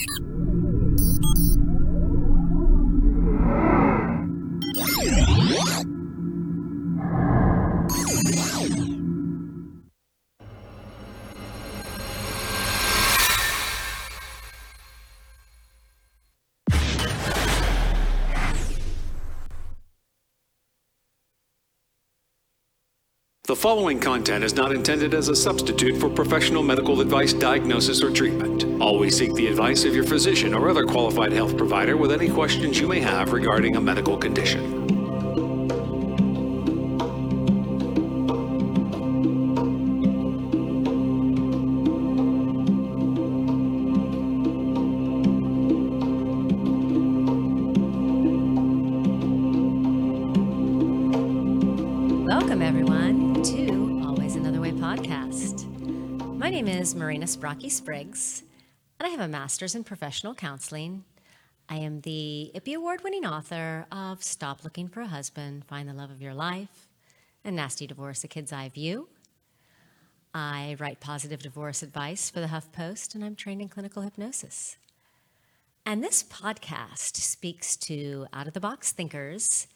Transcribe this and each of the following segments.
ハハハハ! Following content is not intended as a substitute for professional medical advice, diagnosis, or treatment. Always seek the advice of your physician or other qualified health provider with any questions you may have regarding a medical condition. Welcome, everyone, My name is Marina Sbrochi Spriggs, and I have a master's in professional counseling. I am the IPPY Award winning author of Stop Looking for a Husband, Find the Love of Your Life, and Nasty Divorce, A Kid's Eye View. I write positive divorce advice for the HuffPost, and I'm trained in clinical hypnosis. And this podcast speaks to out of the box thinkers,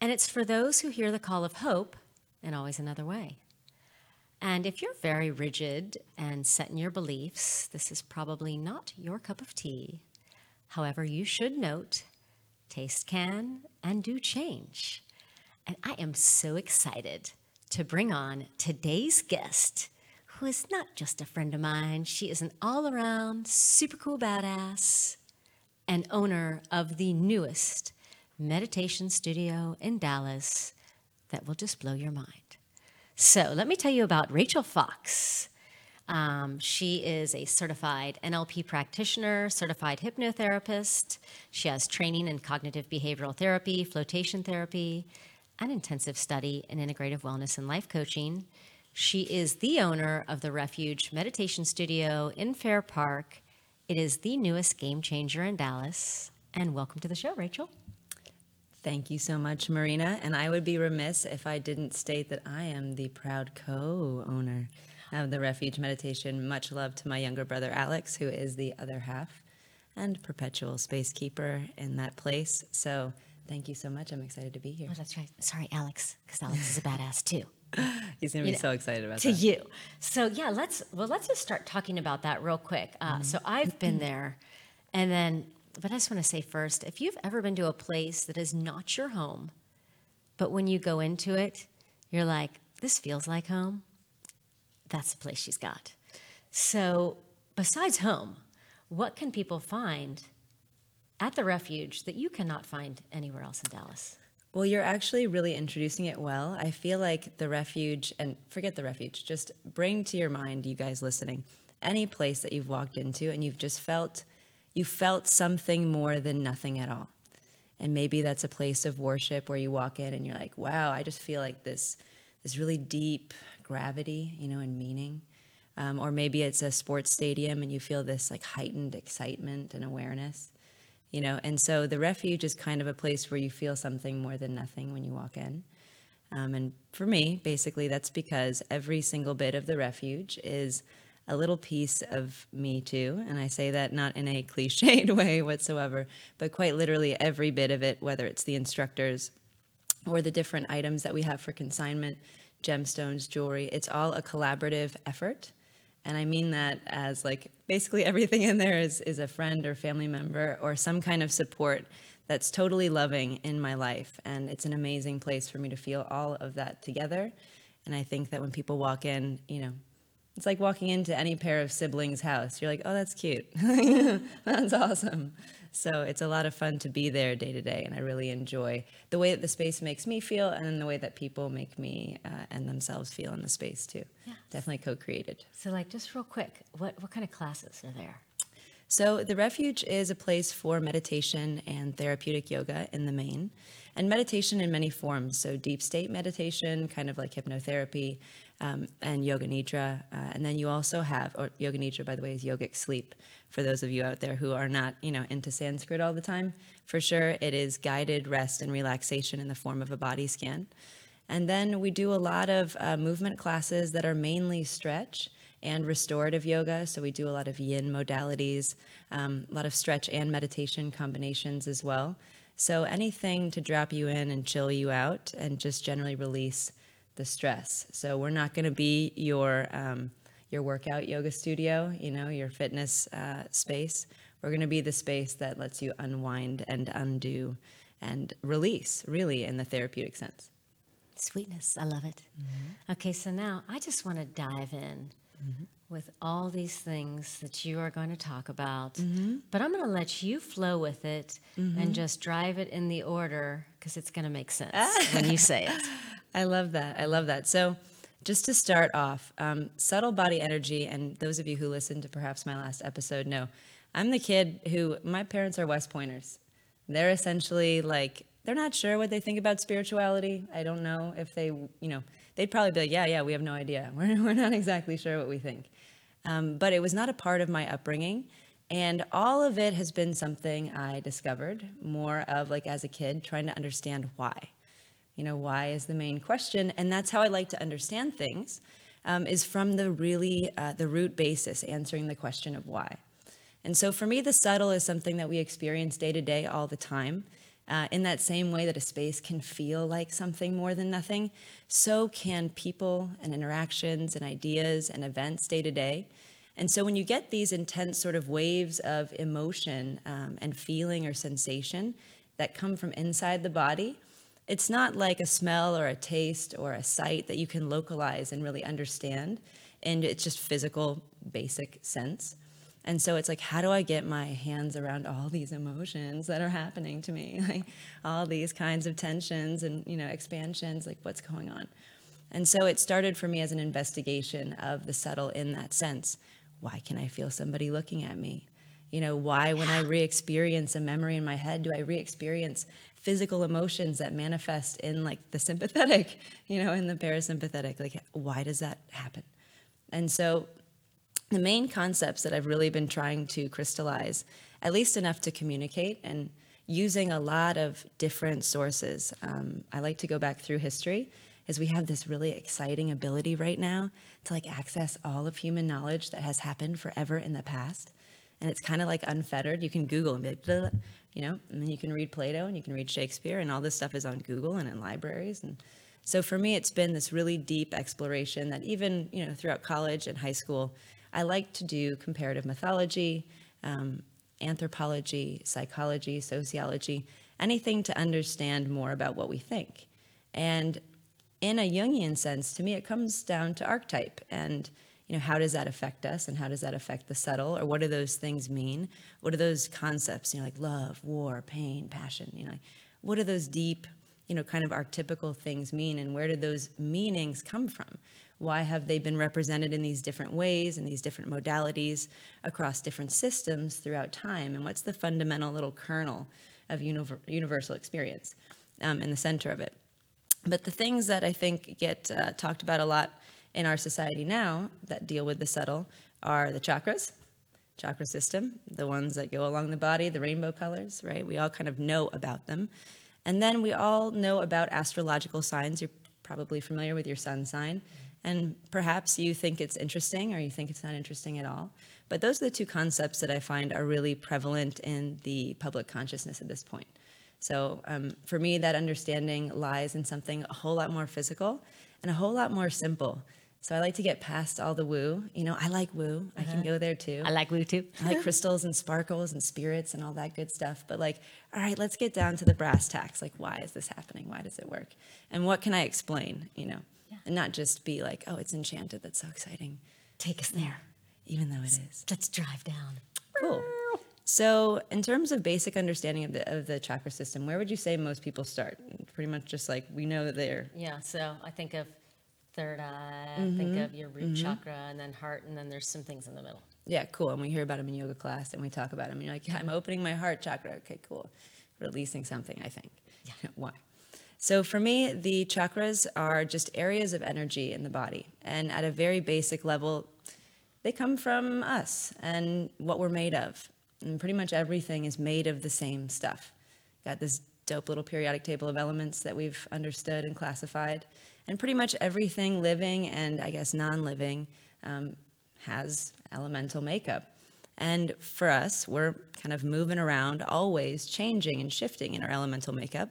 and it's for those who hear the call of hope and always another way. And if you're very rigid and set in your beliefs, this is probably not your cup of tea. However, you should note taste can and do change. And I am so excited to bring on today's guest, who is not just a friend of mine, she is an all around super cool badass and owner of the newest meditation studio in Dallas that will just blow your mind. So, let me tell you about Rachel Fox. Um, she is a certified NLP practitioner, certified hypnotherapist. She has training in cognitive behavioral therapy, flotation therapy, and intensive study in integrative wellness and life coaching. She is the owner of the Refuge Meditation Studio in Fair Park. It is the newest game changer in Dallas. And welcome to the show, Rachel. Thank you so much, Marina. And I would be remiss if I didn't state that I am the proud co owner of the Refuge Meditation. Much love to my younger brother, Alex, who is the other half and perpetual space keeper in that place. So thank you so much. I'm excited to be here. Oh, that's right. Sorry, Alex, because Alex is a badass too. He's going to be know, so excited about that. to that. you. So yeah, let's well let's just start talking about that real quick. Uh, So I've been there, and then but I just want to say first, if you've ever been to a place that is not your home, but when you go into it, you're like, this feels like home. That's the place she's got. So besides home, what can people find at the refuge that you cannot find anywhere else in Dallas? Well, you're actually really introducing it well. I feel like the refuge, and forget the refuge, just bring to your mind, you guys listening, any place that you've walked into and you've just felt you felt something more than nothing at all. And maybe that's a place of worship where you walk in and you're like, wow, I just feel like this this really deep gravity, you know, and meaning. Um, or maybe it's a sports stadium and you feel this like heightened excitement and awareness you know and so the refuge is kind of a place where you feel something more than nothing when you walk in um, and for me basically that's because every single bit of the refuge is a little piece of me too and i say that not in a cliched way whatsoever but quite literally every bit of it whether it's the instructors or the different items that we have for consignment gemstones jewelry it's all a collaborative effort and I mean that as like basically everything in there is, is a friend or family member or some kind of support that's totally loving in my life. And it's an amazing place for me to feel all of that together. And I think that when people walk in, you know, it's like walking into any pair of siblings' house. You're like, oh, that's cute. that's awesome. So it's a lot of fun to be there day to day, and I really enjoy the way that the space makes me feel, and the way that people make me uh, and themselves feel in the space too. Yeah. Definitely co-created. So like just real quick, what, what kind of classes are there? So, the refuge is a place for meditation and therapeutic yoga in the main, and meditation in many forms. So, deep state meditation, kind of like hypnotherapy, um, and yoga nidra. Uh, and then you also have, or yoga nidra, by the way, is yogic sleep. For those of you out there who are not, you know, into Sanskrit all the time, for sure, it is guided rest and relaxation in the form of a body scan. And then we do a lot of uh, movement classes that are mainly stretch and restorative yoga. So we do a lot of yin modalities, um, a lot of stretch and meditation combinations as well. So anything to drop you in and chill you out and just generally release the stress. So we're not going to be your um, your workout yoga studio, you know, your fitness uh, space. We're going to be the space that lets you unwind and undo and release, really, in the therapeutic sense. Sweetness, I love it. Mm-hmm. Okay, so now I just want to dive in mm-hmm. with all these things that you are going to talk about, mm-hmm. but I'm going to let you flow with it and mm-hmm. just drive it in the order because it's going to make sense when you say it. I love that. I love that. So, just to start off, um, subtle body energy, and those of you who listened to perhaps my last episode know I'm the kid who my parents are West Pointers. They're essentially like they're not sure what they think about spirituality. I don't know if they, you know, they'd probably be like, yeah, yeah, we have no idea. We're, we're not exactly sure what we think. Um, but it was not a part of my upbringing. And all of it has been something I discovered more of like as a kid, trying to understand why. You know, why is the main question. And that's how I like to understand things, um, is from the really, uh, the root basis, answering the question of why. And so for me, the subtle is something that we experience day to day all the time. Uh, in that same way that a space can feel like something more than nothing, so can people and interactions and ideas and events day to day. And so when you get these intense sort of waves of emotion um, and feeling or sensation that come from inside the body, it's not like a smell or a taste or a sight that you can localize and really understand. And it's just physical, basic sense. And so it's like, how do I get my hands around all these emotions that are happening to me? Like all these kinds of tensions and, you know, expansions, like what's going on? And so it started for me as an investigation of the subtle in that sense. Why can I feel somebody looking at me? You know, why, when I re experience a memory in my head, do I re experience physical emotions that manifest in like the sympathetic, you know, in the parasympathetic? Like, why does that happen? And so the main concepts that I've really been trying to crystallize, at least enough to communicate, and using a lot of different sources. Um, I like to go back through history, as we have this really exciting ability right now to like access all of human knowledge that has happened forever in the past, and it's kind of like unfettered. You can Google and be like, you know, and then you can read Plato and you can read Shakespeare, and all this stuff is on Google and in libraries and. So for me, it's been this really deep exploration that even you know throughout college and high school, I like to do comparative mythology, um, anthropology, psychology, sociology, anything to understand more about what we think. And in a Jungian sense, to me, it comes down to archetype and you know how does that affect us and how does that affect the subtle or what do those things mean what are those concepts you know like love war pain passion you know what do those deep you know kind of archetypical things mean and where do those meanings come from why have they been represented in these different ways, in these different modalities across different systems throughout time? And what's the fundamental little kernel of universal experience um, in the center of it? But the things that I think get uh, talked about a lot in our society now that deal with the subtle are the chakras, chakra system, the ones that go along the body, the rainbow colors, right? We all kind of know about them. And then we all know about astrological signs. You're probably familiar with your sun sign. And perhaps you think it's interesting or you think it's not interesting at all. But those are the two concepts that I find are really prevalent in the public consciousness at this point. So um, for me, that understanding lies in something a whole lot more physical and a whole lot more simple. So I like to get past all the woo. You know, I like woo. Uh-huh. I can uh-huh. go there too. I like woo too. I like crystals and sparkles and spirits and all that good stuff. But like, all right, let's get down to the brass tacks. Like, why is this happening? Why does it work? And what can I explain? You know and not just be like, oh, it's enchanted. That's so exciting. Take us there. Even though it is. Let's drive down. Cool. So, in terms of basic understanding of the of the chakra system, where would you say most people start? Pretty much just like we know that they're. Yeah. So I think of third eye. Mm-hmm. Think of your root mm-hmm. chakra, and then heart, and then there's some things in the middle. Yeah, cool. And we hear about them in yoga class, and we talk about them. And you're like, yeah, I'm opening my heart chakra. Okay, cool. Releasing something. I think. Yeah. Why? So for me, the chakras are just areas of energy in the body. And at a very basic level, they come from us and what we're made of. And pretty much everything is made of the same stuff. Got this dope little periodic table of elements that we've understood and classified. And pretty much everything living and I guess non living um, has elemental makeup. And for us, we're kind of moving around, always changing and shifting in our elemental makeup.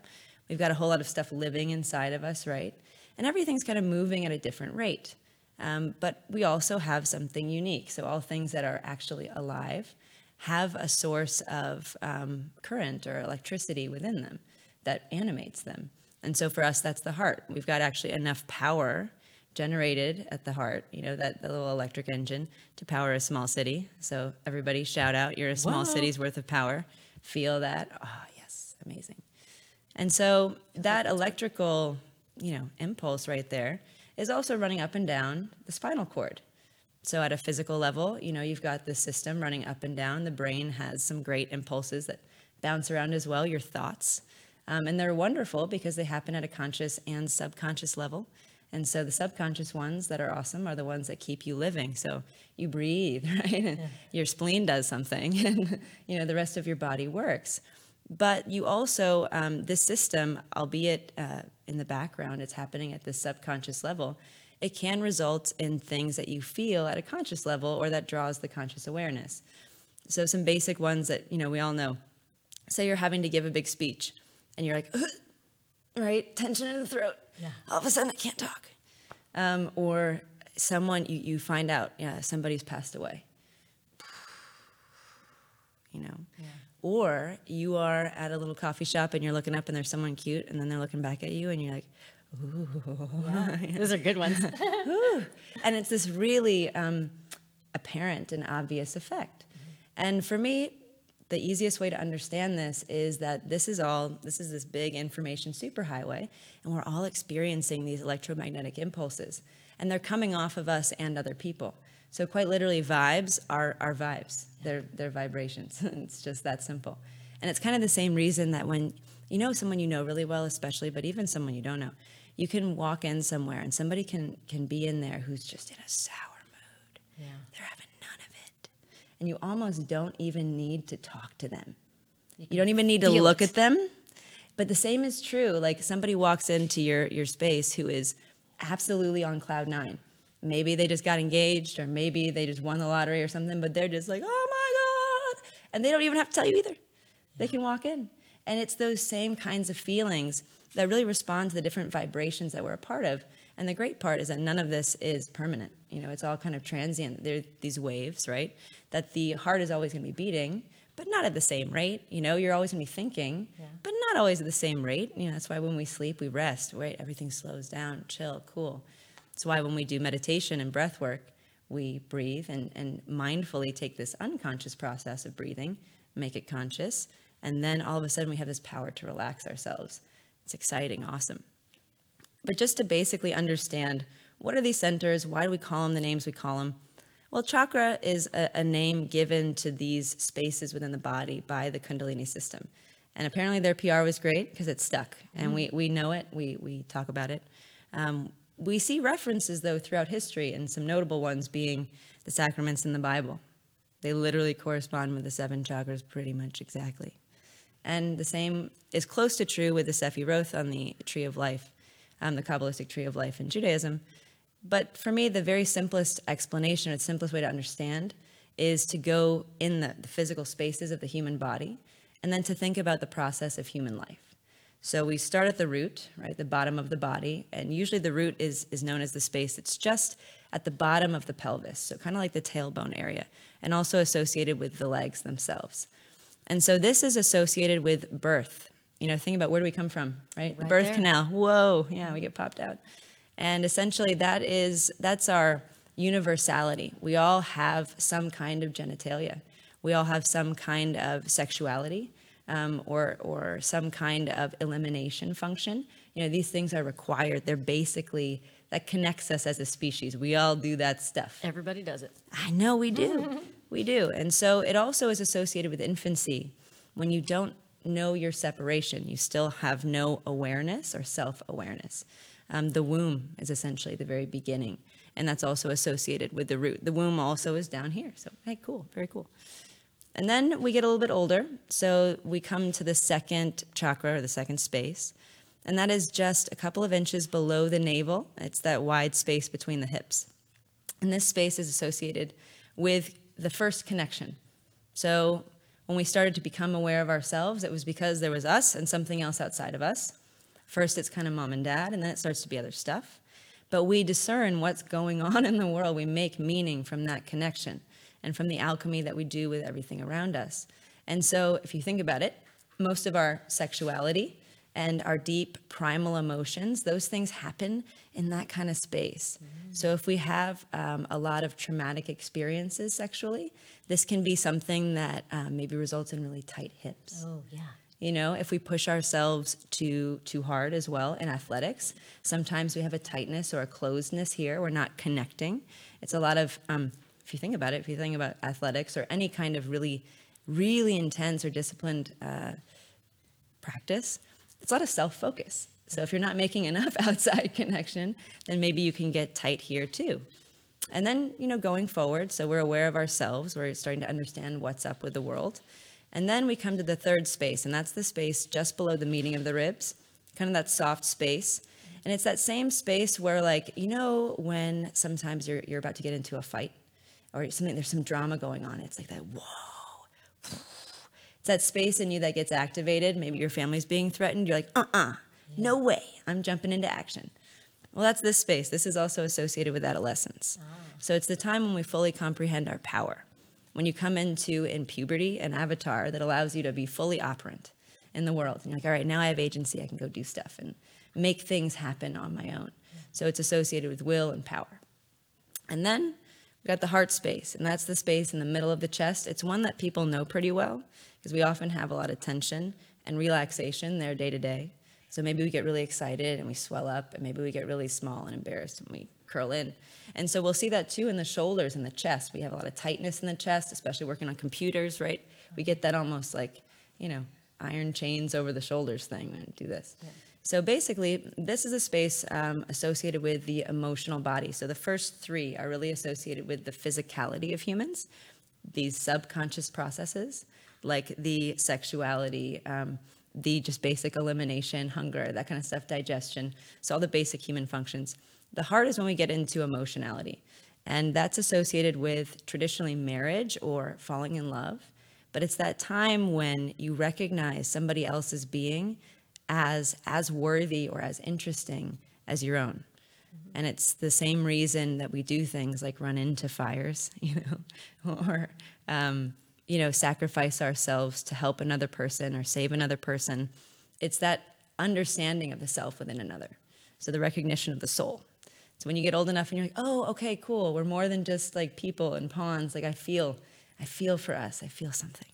We've got a whole lot of stuff living inside of us, right? And everything's kind of moving at a different rate. Um, but we also have something unique. So, all things that are actually alive have a source of um, current or electricity within them that animates them. And so, for us, that's the heart. We've got actually enough power generated at the heart, you know, that the little electric engine to power a small city. So, everybody shout out, you're a small Whoa. city's worth of power. Feel that. Oh, yes, amazing. And so, that electrical, you know, impulse right there is also running up and down the spinal cord. So at a physical level, you know, you've got the system running up and down. The brain has some great impulses that bounce around as well, your thoughts. Um, and they're wonderful because they happen at a conscious and subconscious level. And so the subconscious ones that are awesome are the ones that keep you living. So you breathe, right? And your spleen does something, and you know the rest of your body works. But you also, um, this system, albeit uh, in the background, it's happening at the subconscious level. It can result in things that you feel at a conscious level or that draws the conscious awareness. So, some basic ones that you know we all know. Say you're having to give a big speech, and you're like, right, tension in the throat. Yeah. All of a sudden, I can't talk. Um, or someone you, you find out, yeah, somebody's passed away. You know. Yeah. Or you are at a little coffee shop and you're looking up and there's someone cute and then they're looking back at you and you're like, ooh, Those are good ones. and it's this really um, apparent and obvious effect. And for me, the easiest way to understand this is that this is all this is this big information superhighway, and we're all experiencing these electromagnetic impulses, and they're coming off of us and other people. So quite literally, vibes are are vibes. They're they're vibrations. it's just that simple. And it's kind of the same reason that when you know someone you know really well, especially, but even someone you don't know, you can walk in somewhere and somebody can can be in there who's just in a sour mood. Yeah. They're having none of it. And you almost don't even need to talk to them. You don't even need to look it. at them. But the same is true. Like somebody walks into your, your space who is absolutely on cloud nine. Maybe they just got engaged, or maybe they just won the lottery or something, but they're just like, oh my God. And they don't even have to tell you either. They can walk in. And it's those same kinds of feelings that really respond to the different vibrations that we're a part of. And the great part is that none of this is permanent. You know, it's all kind of transient. There are these waves, right? That the heart is always going to be beating, but not at the same rate. You know, you're always going to be thinking, but not always at the same rate. You know, that's why when we sleep, we rest, right? Everything slows down, chill, cool. That's why when we do meditation and breath work, we breathe and, and mindfully take this unconscious process of breathing, make it conscious, and then all of a sudden we have this power to relax ourselves. It's exciting, awesome. But just to basically understand what are these centers? Why do we call them the names we call them? Well, chakra is a, a name given to these spaces within the body by the Kundalini system. And apparently their PR was great because it's stuck. And we, we know it, we, we talk about it. Um, we see references, though, throughout history, and some notable ones being the sacraments in the Bible. They literally correspond with the seven chakras pretty much exactly. And the same is close to true with the Sephiroth on the Tree of Life, um, the Kabbalistic Tree of Life in Judaism. But for me, the very simplest explanation, or the simplest way to understand, is to go in the, the physical spaces of the human body and then to think about the process of human life. So we start at the root, right, the bottom of the body, and usually the root is, is known as the space that's just at the bottom of the pelvis, so kind of like the tailbone area, and also associated with the legs themselves. And so this is associated with birth. You know, think about where do we come from, right? the birth there. canal. Whoa, yeah, we get popped out. And essentially that is that's our universality. We all have some kind of genitalia. We all have some kind of sexuality um, or or some kind of elimination function. You know, these things are required. They're basically that connects us as a species. We all do that stuff. Everybody does it. I know we do. we do. And so it also is associated with infancy. When you don't know your separation, you still have no awareness or self awareness. Um, the womb is essentially the very beginning. And that's also associated with the root. The womb also is down here. So, hey, cool. Very cool. And then we get a little bit older. So we come to the second chakra or the second space. And that is just a couple of inches below the navel. It's that wide space between the hips. And this space is associated with the first connection. So when we started to become aware of ourselves, it was because there was us and something else outside of us. First, it's kind of mom and dad, and then it starts to be other stuff. But we discern what's going on in the world. We make meaning from that connection and from the alchemy that we do with everything around us. And so, if you think about it, most of our sexuality and our deep primal emotions, those things happen in that kind of space. Mm-hmm. So, if we have um, a lot of traumatic experiences sexually, this can be something that um, maybe results in really tight hips. Oh, yeah. You know, if we push ourselves too too hard as well in athletics, sometimes we have a tightness or a closedness here. We're not connecting. It's a lot of, um, if you think about it, if you think about athletics or any kind of really, really intense or disciplined uh, practice, it's a lot of self focus. So if you're not making enough outside connection, then maybe you can get tight here too. And then, you know, going forward, so we're aware of ourselves, we're starting to understand what's up with the world. And then we come to the third space, and that's the space just below the meeting of the ribs, kind of that soft space. And it's that same space where, like, you know, when sometimes you're, you're about to get into a fight or something, there's some drama going on. It's like that, whoa. It's that space in you that gets activated. Maybe your family's being threatened. You're like, uh uh-uh, uh, no way. I'm jumping into action. Well, that's this space. This is also associated with adolescence. Ah. So it's the time when we fully comprehend our power. When you come into in puberty an avatar that allows you to be fully operant in the world. And you're like, all right, now I have agency. I can go do stuff and make things happen on my own. So it's associated with will and power. And then we've got the heart space, and that's the space in the middle of the chest. It's one that people know pretty well because we often have a lot of tension and relaxation there day to day. So maybe we get really excited and we swell up, and maybe we get really small and embarrassed and we curl in. And so we'll see that too in the shoulders and the chest. We have a lot of tightness in the chest, especially working on computers, right? We get that almost like, you know, iron chains over the shoulders thing when do this. Yeah. So basically, this is a space um, associated with the emotional body. So the first three are really associated with the physicality of humans, these subconscious processes, like the sexuality, um, the just basic elimination, hunger, that kind of stuff, digestion. So all the basic human functions. The heart is when we get into emotionality, and that's associated with traditionally marriage or falling in love. But it's that time when you recognize somebody else's being as as worthy or as interesting as your own. Mm-hmm. And it's the same reason that we do things like run into fires, you know, or um, you know, sacrifice ourselves to help another person or save another person. It's that understanding of the self within another. So the recognition of the soul. So when you get old enough and you're like, oh, okay, cool. We're more than just like people and pawns. Like I feel, I feel for us. I feel something.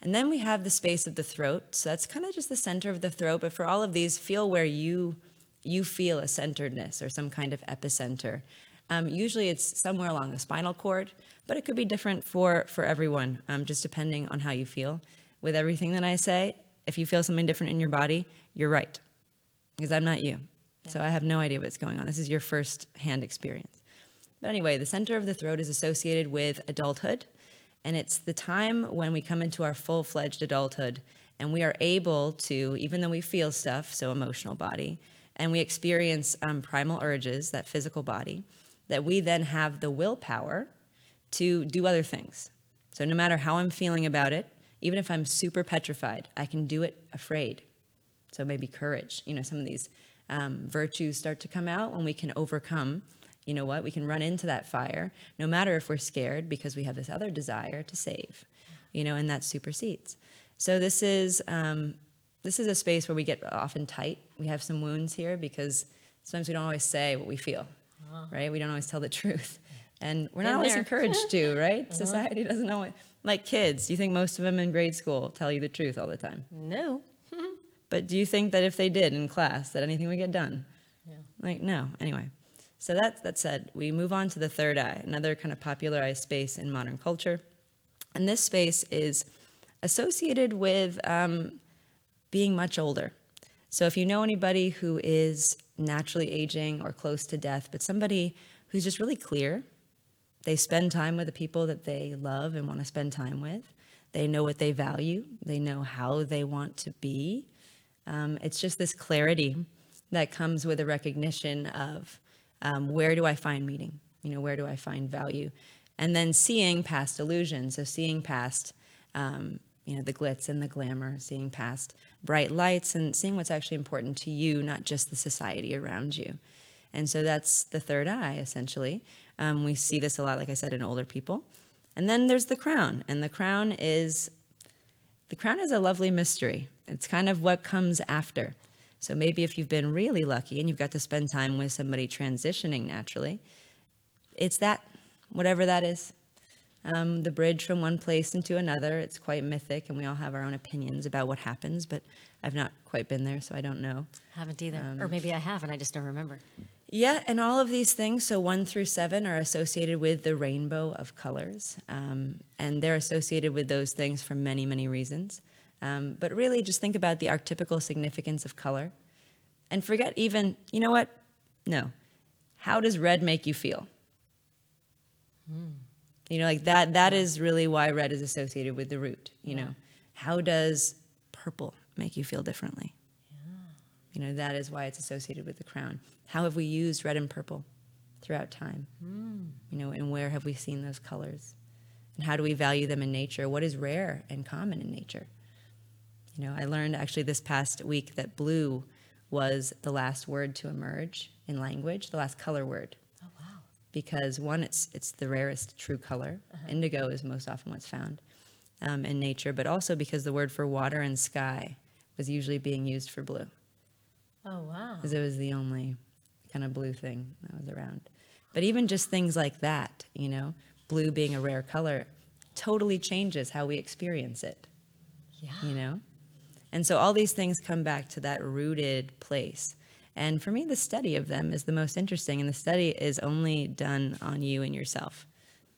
And then we have the space of the throat. So that's kind of just the center of the throat. But for all of these, feel where you you feel a centeredness or some kind of epicenter. Um, usually it's somewhere along the spinal cord, but it could be different for, for everyone, um, just depending on how you feel. With everything that I say, if you feel something different in your body, you're right, because I'm not you. So I have no idea what's going on. This is your first hand experience. But anyway, the center of the throat is associated with adulthood and it's the time when we come into our full fledged adulthood and we are able to, even though we feel stuff, so emotional body, and we experience um, primal urges, that physical body, that we then have the willpower to do other things. So no matter how I'm feeling about it, even if I'm super petrified, I can do it afraid. So maybe courage. You know, some of these um, virtues start to come out when we can overcome you know what? We can run into that fire no matter if we're scared because we have this other desire to save, you know, and that supersedes. So this is um, this is a space where we get often tight. We have some wounds here because sometimes we don't always say what we feel, uh-huh. right? We don't always tell the truth, and we're not always there. encouraged to, right? Uh-huh. Society doesn't always like kids. Do you think most of them in grade school tell you the truth all the time? No. but do you think that if they did in class, that anything would get done? Yeah. Like no. Anyway. So that, that said, we move on to the third eye, another kind of popularized space in modern culture. And this space is associated with um, being much older. So if you know anybody who is naturally aging or close to death, but somebody who's just really clear, they spend time with the people that they love and want to spend time with. They know what they value. They know how they want to be. Um, it's just this clarity that comes with a recognition of um, where do I find meaning? You know, where do I find value? And then seeing past illusions, so seeing past, um, you know, the glitz and the glamour, seeing past bright lights and seeing what's actually important to you, not just the society around you. And so that's the third eye, essentially. Um, we see this a lot, like I said, in older people. And then there's the crown, and the crown is the crown is a lovely mystery. It's kind of what comes after. So maybe if you've been really lucky and you've got to spend time with somebody transitioning naturally, it's that, whatever that is. Um, the bridge from one place into another. It's quite mythic, and we all have our own opinions about what happens, but I've not quite been there, so I don't know. Haven't either. or maybe I have and I just don't remember. Yeah, and all of these things, so one through seven, are associated with the rainbow of colors. Um, and they're associated with those things for many, many reasons. Um, but really, just think about the archetypical significance of color. And forget even, you know what? No. How does red make you feel? You know, like that, that is really why red is associated with the root. You know, how does purple make you feel differently? You know, that is why it's associated with the crown. How have we used red and purple throughout time? Hmm. You know, and where have we seen those colors? And how do we value them in nature? What is rare and common in nature? You know, I learned actually this past week that blue was the last word to emerge in language, the last color word. Because one, it's it's the rarest true color. Indigo is most often what's found um, in nature, but also because the word for water and sky was usually being used for blue Oh, wow. because it was the only kind of blue thing that was around. But even just things like that, you know, blue being a rare color, totally changes how we experience it, Yeah. you know? And so all these things come back to that rooted place. And for me, the study of them is the most interesting, and the study is only done on you and yourself.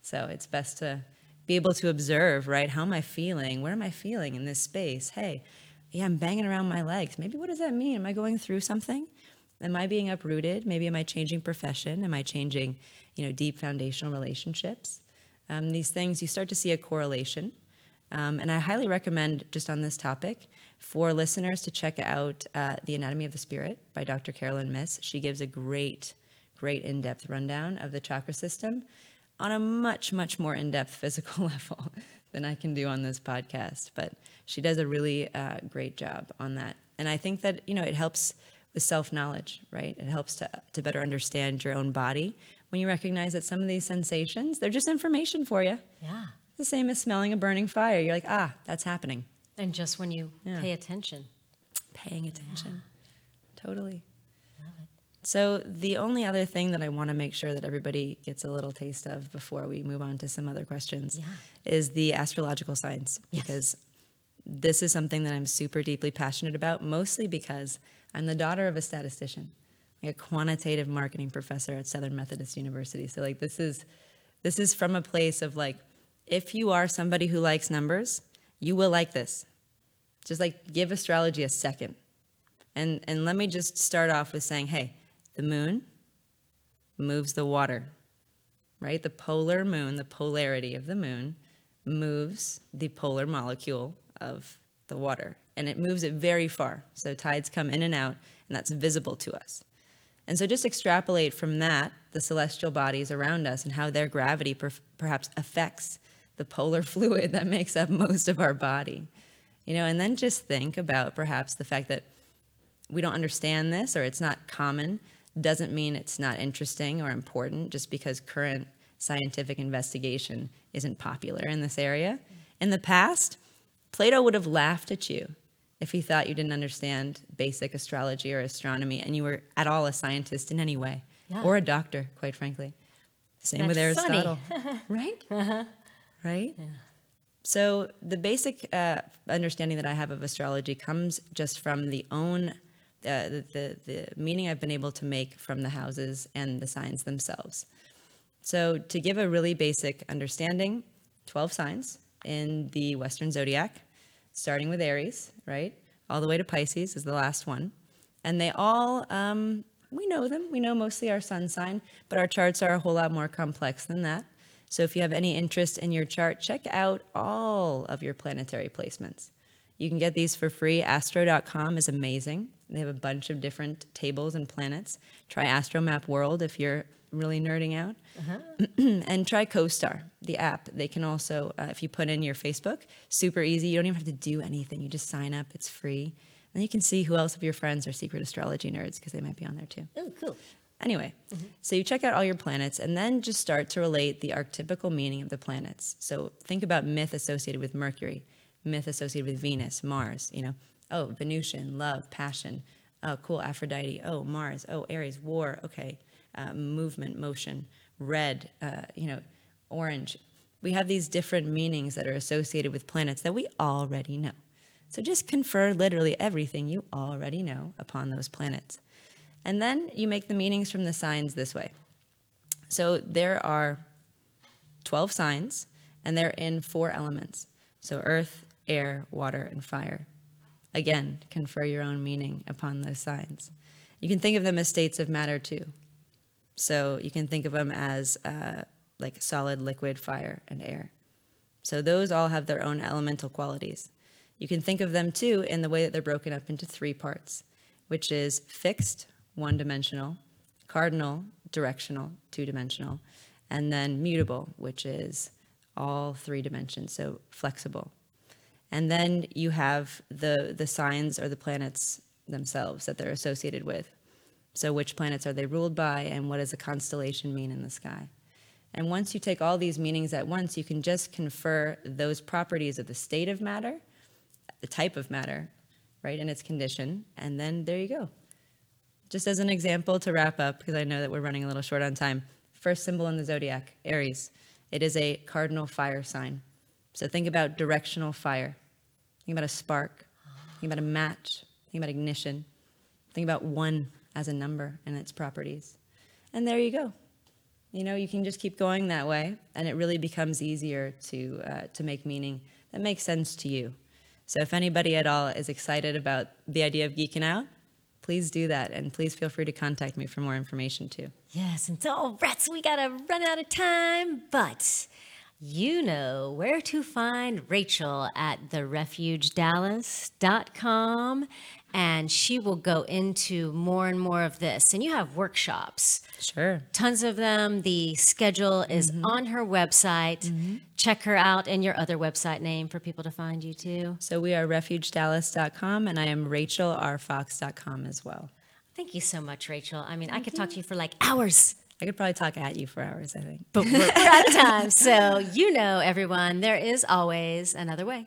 So it's best to be able to observe, right? How am I feeling? What am I feeling in this space? Hey, yeah, I'm banging around my legs. Maybe what does that mean? Am I going through something? Am I being uprooted? Maybe am I changing profession? Am I changing, you know, deep foundational relationships? Um, these things, you start to see a correlation. Um, and I highly recommend, just on this topic, for listeners to check out uh, The Anatomy of the Spirit by Dr. Caroline Myss. She gives a great, great in depth rundown of the chakra system on a much, much more in depth physical level than I can do on this podcast. But she does a really uh, great job on that. And I think that, you know, it helps with self knowledge, right? It helps to, to better understand your own body when you recognize that some of these sensations, they're just information for you. Yeah. The same as smelling a burning fire. You're like, ah, that's happening. And just when you Yeah. pay attention. Paying attention. Totally. So, the only other thing that I want to make sure that everybody gets a little taste of before we move on to some other questions Yeah. is the astrological signs. Yes. Because this is something that I'm super deeply passionate about, mostly because I'm the daughter of a statistician, like a quantitative marketing professor at Southern Methodist University. So, like, this is this is from a place of like, if you are somebody who likes numbers, you will like this. Just like give astrology a second. And and let me just start off with saying, hey, the moon moves the water. Right? The polar moon, the polarity of the moon moves the polar molecule of the water and it moves it very far. So tides come in and out and that's visible to us. And so just extrapolate from that the celestial bodies around us and how their gravity per- perhaps affects the polar fluid that makes up most of our body. You know, and then just think about perhaps the fact that we don't understand this or it's not common doesn't mean it's not interesting or important just because current scientific investigation isn't popular in this area. In the past, Plato would have laughed at you if he thought you didn't understand basic astrology or astronomy and you were at all a scientist in any way Yeah. or a doctor, quite frankly. Same with That's funny. Aristotle. right? Uh-huh. Right? So the basic uh, understanding that I have of astrology comes just from the own uh, the, the the meaning I've been able to make from the houses and the signs themselves. So to give a really basic understanding, twelve signs in the Western zodiac, starting with Aries, right, all the way to Pisces is the last one, and they all um, we know them. We know mostly our sun sign, but our charts are a whole lot more complex than that. So if you have any interest in your chart, check out all of your planetary placements. You can get these for free. Astro.com is amazing. They have a bunch of different tables and planets. Try Astromap World if you're really nerding out. and try CoStar, the app. They can also, uh, if you put in your Facebook, super easy. You don't even have to do anything. You just sign up, it's free. And you can see who else of your friends are secret astrology nerds because they might be on there too. Oh, cool. Anyway, so you check out all your planets and then just start to relate the archetypical meaning of the planets. So think about myth associated with Mercury, myth associated with Venus, Mars, you know. Oh, Venusian, love, passion. Oh, cool, Aphrodite. Oh, Mars. Oh, Ares, war. Okay, uh, movement, motion. Red, uh, you know, orange. We have these different meanings that are associated with planets that we already know. So just confer literally everything you already know upon those planets. And then you make the meanings from the signs this way. So there are 12 signs, and they're in four elements. So earth, air, water, and fire. Again, confer your own meaning upon those signs. You can think of them as states of matter too. So you can think of them as uh, like solid, liquid, fire, and air. So those all have their own elemental qualities. You can think of them too in the way that they're broken up into three parts, which is fixed, one dimensional, cardinal, directional, two dimensional, and then mutable, which is all three dimensions, so flexible. And then you have the, the signs or the planets themselves that they're associated with. So, which planets are they ruled by, and what does a constellation mean in the sky? And once you take all these meanings at once, you can just confer those properties of the state of matter, the type of matter, right, and its condition, and then there you go. Just as an example to wrap up, because I know that we're running a little short on time. First symbol in the zodiac, Aries. It is a cardinal fire sign. So think about directional fire. Think about a spark. Think about a match. Think about ignition. Think about one as a number and its properties. And there you go. You know, you can just keep going that way, and it really becomes easier to uh, to make meaning that makes sense to you. So if anybody at all is excited about the idea of geeking out, please do that, and please feel free to contact me for more information too. Yes, and so, rats, we gotta run out of time, but you know where to find Rachel at therefugedallas.com, and she will go into more and more of this. And you have workshops, Sure. tons of them. The schedule is mm-hmm. on her website. Mm-hmm. Check her out and your other website name for people to find you too. So we are refugedallas.com, and I am rachelrfox.com as well. Thank you so much, Rachel. I mean, I could talk to you for like hours. I could probably talk at you for hours, I think. but we're, we're out of time. So, you know, everyone, there is always another way.